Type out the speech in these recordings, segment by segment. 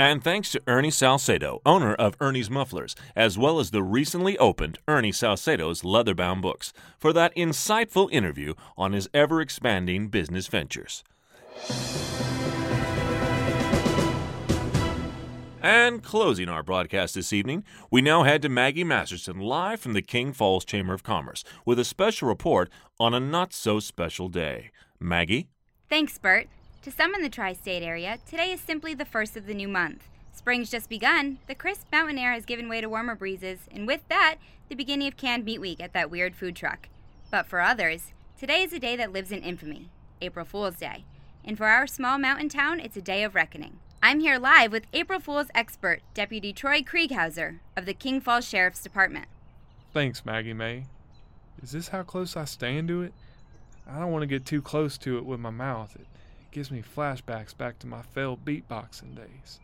And thanks to Ernie Salcedo, owner of Ernie's Mufflers, as well as the recently opened Ernie Salcedo's Leatherbound Books, for that insightful interview on his ever expanding business ventures. And closing our broadcast this evening, we now head to Maggie Masterson live from the King Falls Chamber of Commerce with a special report on a not so special day. Maggie? Thanks, Bert. To some in the tri state area, today is simply the first of the new month. Spring's just begun, the crisp mountain air has given way to warmer breezes, and with that, the beginning of canned meat week at that weird food truck. But for others, today is a day that lives in infamy April Fool's Day. And for our small mountain town, it's a day of reckoning. I'm here live with April Fool's expert, Deputy Troy Krieghauser of the King Falls Sheriff's Department. Thanks, Maggie May. Is this how close I stand to it? I don't want to get too close to it with my mouth. It gives me flashbacks back to my failed beatboxing days.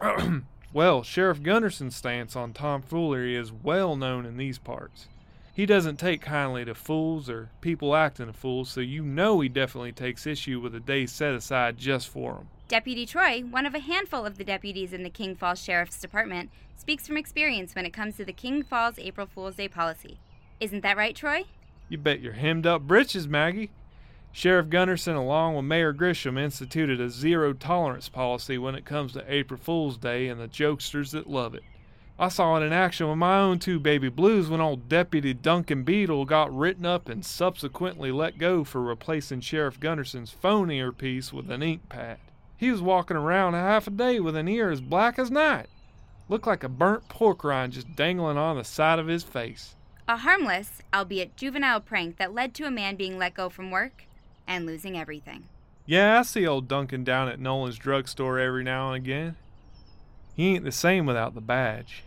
well, Sheriff Gunderson's stance on tomfoolery is well known in these parts. He doesn't take kindly to fools or people acting a fool, so you know he definitely takes issue with a day set aside just for him. Deputy Troy, one of a handful of the deputies in the King Falls Sheriff's Department, speaks from experience when it comes to the King Falls April Fool's Day policy. Isn't that right, Troy? You bet your hemmed up britches, Maggie. Sheriff Gunderson, along with Mayor Grisham, instituted a zero tolerance policy when it comes to April Fool's Day and the jokesters that love it. I saw it in action with my own two baby blues when old Deputy Duncan Beadle got written up and subsequently let go for replacing Sheriff Gunderson's phone earpiece with an ink pad. He was walking around half a day with an ear as black as night. Looked like a burnt pork rind just dangling on the side of his face. A harmless, albeit juvenile prank that led to a man being let go from work and losing everything. Yeah, I see old Duncan down at Nolan's drugstore every now and again. He ain't the same without the badge.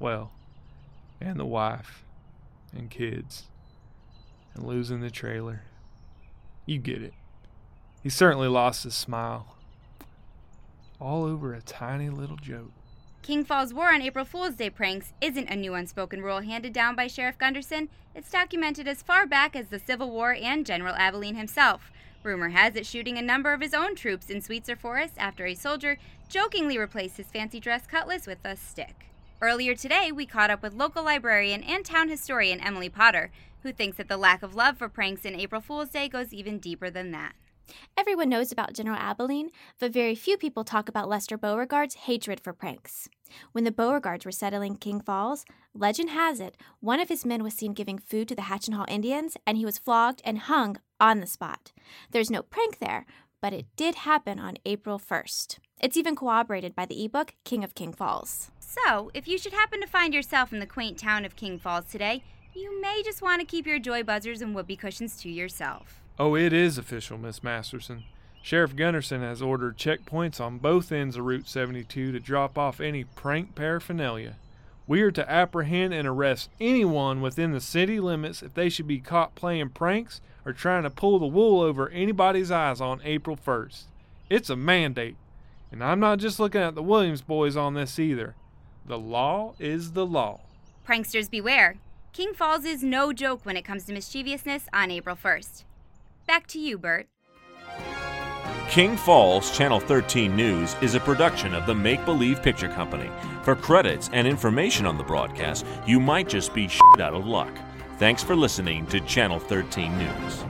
Well, and the wife, and kids, and losing the trailer. You get it. He certainly lost his smile. All over a tiny little joke. King Falls' war on April Fool's Day pranks isn't a new unspoken rule handed down by Sheriff Gunderson. It's documented as far back as the Civil War and General Abilene himself. Rumor has it shooting a number of his own troops in Sweetser Forest after a soldier jokingly replaced his fancy dress cutlass with a stick. Earlier today, we caught up with local librarian and town historian Emily Potter, who thinks that the lack of love for pranks in April Fool's Day goes even deeper than that. Everyone knows about General Abilene, but very few people talk about Lester Beauregard's hatred for pranks. When the Beauregards were settling King Falls, legend has it one of his men was seen giving food to the Hatchinhall Indians, and he was flogged and hung on the spot. There's no prank there, but it did happen on April 1st. It's even corroborated by the ebook King of King Falls. So, if you should happen to find yourself in the quaint town of King Falls today, you may just want to keep your joy buzzers and whoopee cushions to yourself. Oh, it is official, Miss Masterson. Sheriff Gunderson has ordered checkpoints on both ends of Route 72 to drop off any prank paraphernalia. We are to apprehend and arrest anyone within the city limits if they should be caught playing pranks or trying to pull the wool over anybody's eyes on April 1st. It's a mandate. And I'm not just looking at the Williams boys on this either. The law is the law. Pranksters beware. King Falls is no joke when it comes to mischievousness on April 1st. Back to you, Bert. King Falls Channel 13 News is a production of the Make Believe Picture Company. For credits and information on the broadcast, you might just be shit out of luck. Thanks for listening to Channel 13 News.